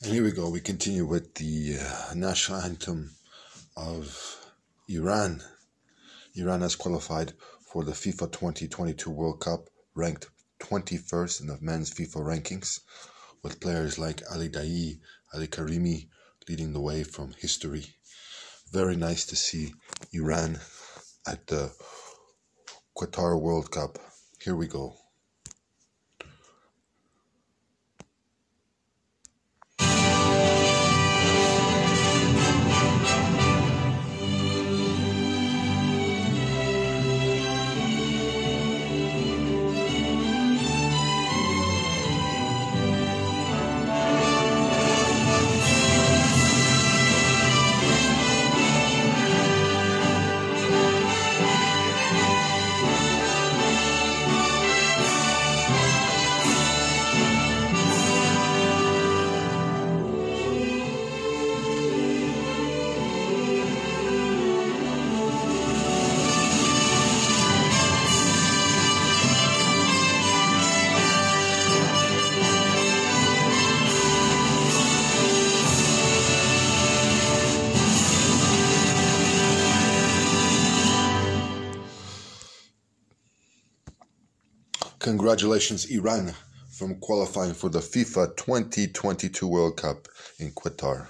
And here we go. We continue with the uh, national anthem of Iran. Iran has qualified for the FIFA 2022 World Cup, ranked 21st in the men's FIFA rankings, with players like Ali Daei, Ali Karimi leading the way from history. Very nice to see Iran at the Qatar World Cup. Here we go. Congratulations, Iran, from qualifying for the FIFA 2022 World Cup in Qatar.